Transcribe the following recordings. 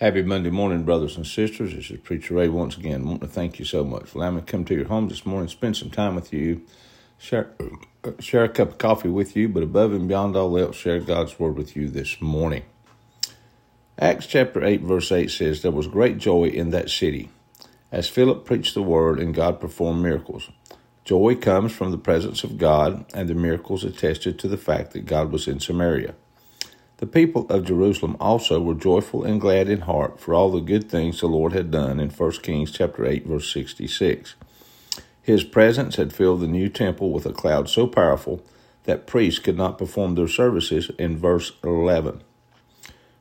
Happy Monday morning, brothers and sisters. This is Preacher Ray once again. I want to thank you so much for allowing me to come to your home this morning, spend some time with you, share, share a cup of coffee with you, but above and beyond all else, share God's Word with you this morning. Acts chapter 8, verse 8 says, There was great joy in that city as Philip preached the Word and God performed miracles. Joy comes from the presence of God, and the miracles attested to the fact that God was in Samaria. The people of Jerusalem also were joyful and glad in heart for all the good things the Lord had done in 1 Kings chapter 8 verse 66. His presence had filled the new temple with a cloud so powerful that priests could not perform their services in verse 11.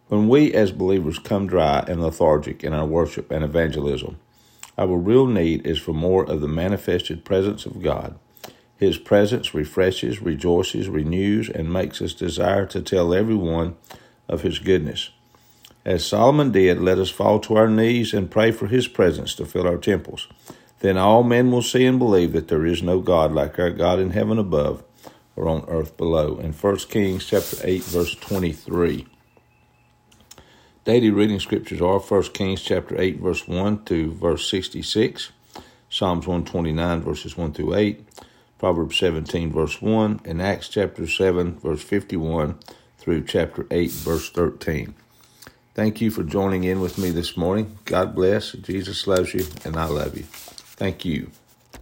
When we as believers come dry and lethargic in our worship and evangelism, our real need is for more of the manifested presence of God his presence refreshes, rejoices, renews, and makes us desire to tell everyone of His goodness. As Solomon did, let us fall to our knees and pray for His presence to fill our temples. Then all men will see and believe that there is no God like our God in heaven above or on earth below. In 1 Kings chapter 8, verse 23. Daily reading scriptures are 1 Kings chapter 8, verse 1 to verse 66, Psalms 129, verses 1 through 8, Proverbs 17, verse 1, and Acts chapter 7, verse 51 through chapter 8, verse 13. Thank you for joining in with me this morning. God bless. Jesus loves you, and I love you. Thank you.